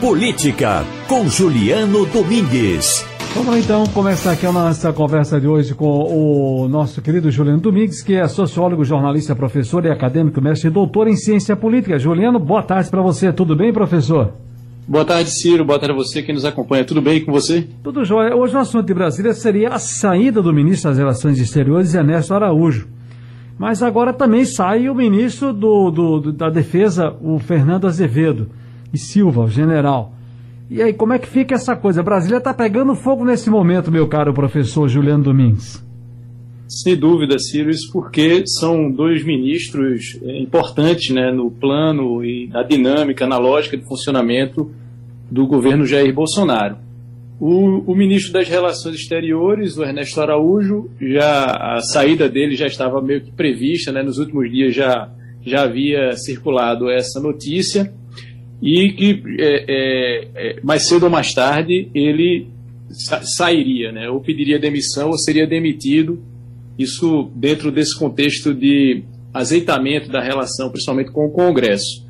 Política, com Juliano Domingues. Vamos então começar aqui a nossa conversa de hoje com o nosso querido Juliano Domingues, que é sociólogo, jornalista, professor e acadêmico, mestre e doutor em ciência política. Juliano, boa tarde para você. Tudo bem, professor? Boa tarde, Ciro. Boa tarde a você que nos acompanha. Tudo bem com você? Tudo jóia. Hoje o assunto de Brasília seria a saída do ministro das Relações Exteriores, Ernesto Araújo. Mas agora também sai o ministro do, do, da Defesa, o Fernando Azevedo e Silva, o general. E aí, como é que fica essa coisa? Brasília está pegando fogo nesse momento, meu caro professor Juliano Domingues. Sem dúvida, Ciro, isso porque são dois ministros é, importantes né, no plano e na dinâmica, na lógica de funcionamento do governo Jair Bolsonaro. O, o, ministro das Relações Exteriores, o Ernesto Araújo, já a saída dele já estava meio que prevista, né, nos últimos dias já, já havia circulado essa notícia e que é, é, é, mais cedo ou mais tarde ele sa sairia, né, ou pediria demissão ou seria demitido. Isso dentro desse contexto de azeitamento da relação, principalmente com o Congresso.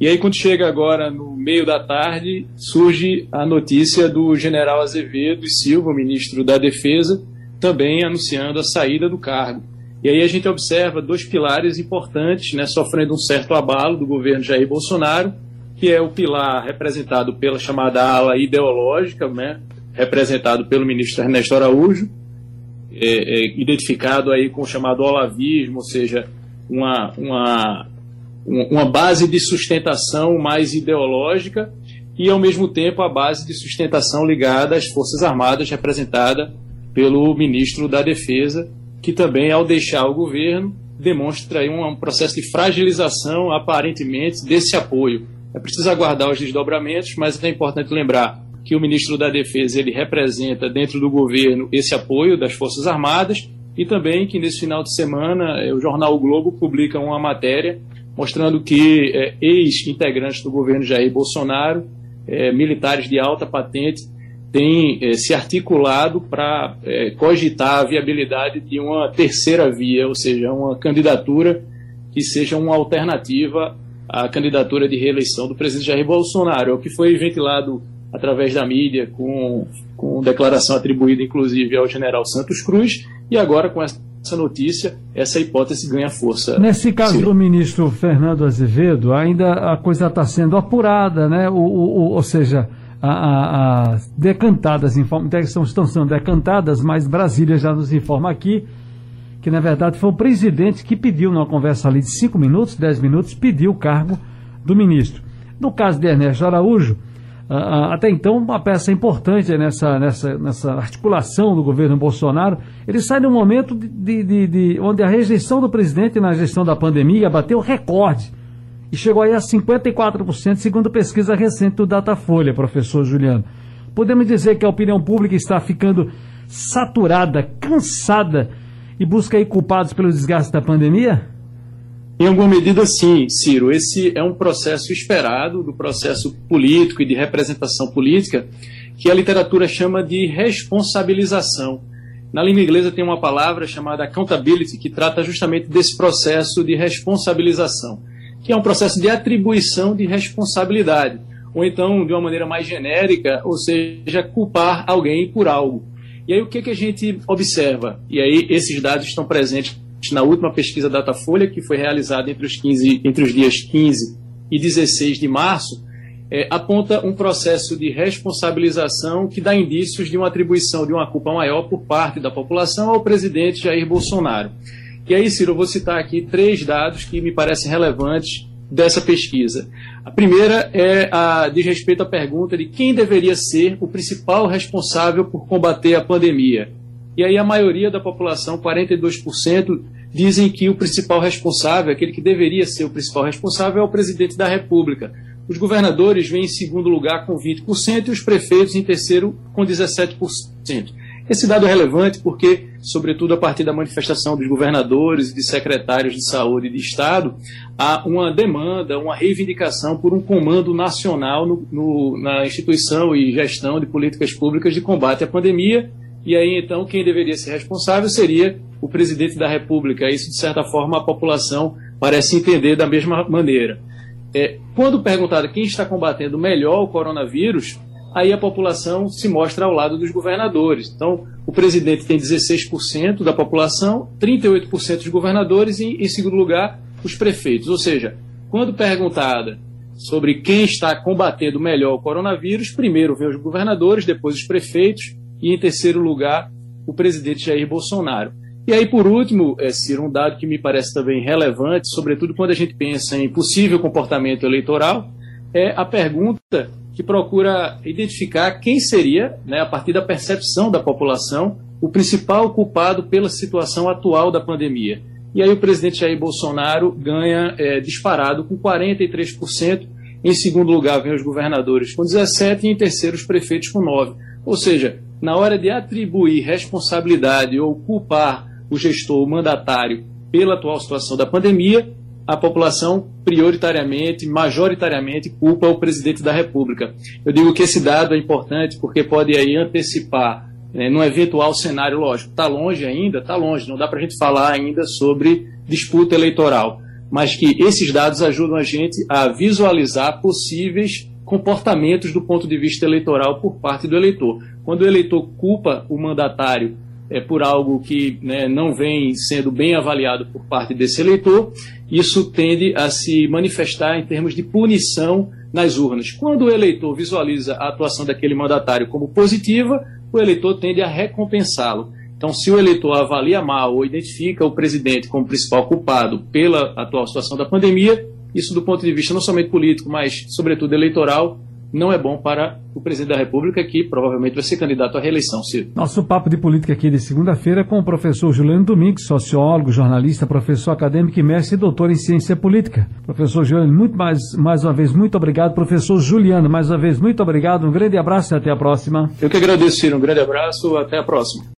E aí, quando chega agora no meio da tarde, surge a notícia do general Azevedo e Silva, ministro da Defesa, também anunciando a saída do cargo. E aí a gente observa dois pilares importantes, né, sofrendo um certo abalo do governo Jair Bolsonaro, que é o pilar representado pela chamada ala ideológica, né, representado pelo ministro Ernesto Araújo, é, é, identificado aí com o chamado olavismo, ou seja, uma, uma, uma base de sustentação mais ideológica e, ao mesmo tempo, a base de sustentação ligada às Forças Armadas, representada pelo ministro da Defesa, que também, ao deixar o governo, demonstra aí um, um processo de fragilização, aparentemente, desse apoio. É preciso aguardar os desdobramentos, mas é importante lembrar que o ministro da Defesa ele representa dentro do governo esse apoio das Forças Armadas e também que nesse final de semana eh, o jornal o Globo publica uma matéria mostrando que é, ex-integrantes do governo Jair Bolsonaro, é, militares de alta patente, têm é, se articulado para cogitar a viabilidade de uma terceira via, ou seja, uma candidatura que seja uma alternativa a candidatura de reeleição do presidente Jair Bolsonaro, o que foi ventilado através da mídia, com, com declaração atribuída inclusive ao general Santos Cruz, e agora com essa notícia, essa hipótese ganha força. Nesse caso Sim. do ministro Fernando Azevedo, ainda a coisa está sendo apurada, né? O, o, ou seja, as decantadas informações estão sendo decantadas, mas Brasília já nos informa aqui que na verdade foi o presidente que pediu, numa conversa ali de 5 minutos, 10 minutos, pediu o cargo do ministro. No caso de Ernesto Araújo, até então uma peça importante nessa, nessa, nessa articulação do governo Bolsonaro, ele sai num momento de, de, de, onde a rejeição do presidente na gestão da pandemia bateu recorde e chegou aí a 54%, segundo pesquisa recente do Datafolha, professor Juliano. Podemos dizer que a opinião pública está ficando saturada, cansada e busca aí culpados pelo desgaste da pandemia? Em alguma medida, sim, Ciro. Esse é um processo esperado do processo político e de representação política que a literatura chama de responsabilização. Na língua inglesa tem uma palavra chamada accountability que trata justamente desse processo de responsabilização, que é um processo de atribuição de responsabilidade, ou então, de uma maneira mais genérica, ou seja, culpar alguém por algo. E aí o que, que a gente observa? E aí esses dados estão presentes na última pesquisa Datafolha, que foi realizada entre os, 15, entre os dias 15 e 16 de março, é, aponta um processo de responsabilização que dá indícios de uma atribuição de uma culpa maior por parte da população ao presidente Jair Bolsonaro. E aí, Ciro, eu vou citar aqui três dados que me parecem relevantes dessa pesquisa. A primeira é a, diz respeito à pergunta de quem deveria ser o principal responsável por combater a pandemia. E aí a maioria da população, 42%, dizem que o principal responsável, aquele que deveria ser o principal responsável, é o presidente da República. Os governadores vêm em segundo lugar com 20% e os prefeitos em terceiro com 17%. Esse dado é relevante porque, sobretudo a partir da manifestação dos governadores e de secretários de saúde de Estado, há uma demanda, uma reivindicação por um comando nacional no, no, na instituição e gestão de políticas públicas de combate à pandemia. E aí, então, quem deveria ser responsável seria o presidente da República. Isso, de certa forma, a população parece entender da mesma maneira. É, quando perguntado quem está combatendo melhor o coronavírus, aí a população se mostra ao lado dos governadores. Então, o presidente tem 16% da população, 38% dos governadores e, em segundo lugar, os prefeitos. Ou seja, quando perguntada sobre quem está combatendo melhor o coronavírus, primeiro vem os governadores, depois os prefeitos e, em terceiro lugar, o presidente Jair Bolsonaro. E aí, por último, é, Ciro, um dado que me parece também relevante, sobretudo quando a gente pensa em possível comportamento eleitoral, é a pergunta que procura identificar quem seria, né, a partir da percepção da população, o principal culpado pela situação atual da pandemia. E aí o presidente Jair Bolsonaro ganha é, disparado com 43%. Em segundo lugar vem os governadores com 17% e em terceiro os prefeitos com 9%. Ou seja, na hora de atribuir responsabilidade ou culpar o gestor, o mandatário, pela atual situação da pandemia, a população prioritariamente, majoritariamente, culpa o presidente da República. Eu digo que esse dado é importante porque pode aí antecipar, né, num eventual cenário, lógico, está longe ainda, está longe, não dá para a gente falar ainda sobre disputa eleitoral, mas que esses dados ajudam a gente a visualizar possíveis comportamentos do ponto de vista eleitoral por parte do eleitor. Quando o eleitor culpa o mandatário é, por algo que né, não vem sendo bem avaliado por parte desse eleitor, isso tende a se manifestar em termos de punição nas urnas. Quando o eleitor visualiza a atuação daquele mandatário como positiva, o eleitor tende a recompensá-lo. Então, se o eleitor avalia mal ou identifica o presidente como principal culpado pela atual situação da pandemia, isso do ponto de vista não somente político, mas sobretudo eleitoral, não é bom para o presidente da República, que provavelmente vai ser candidato à reeleição, Ciro. Nosso papo de política aqui de segunda-feira é com o professor Juliano Domingues, sociólogo, jornalista, professor acadêmico e mestre e doutor em ciência política. Professor Juliano, muito mais, mais uma vez, muito obrigado. Professor Juliano, mais uma vez, muito obrigado. Um grande abraço e até a próxima. Eu que agradeço, Ciro. Um grande abraço, até a próxima.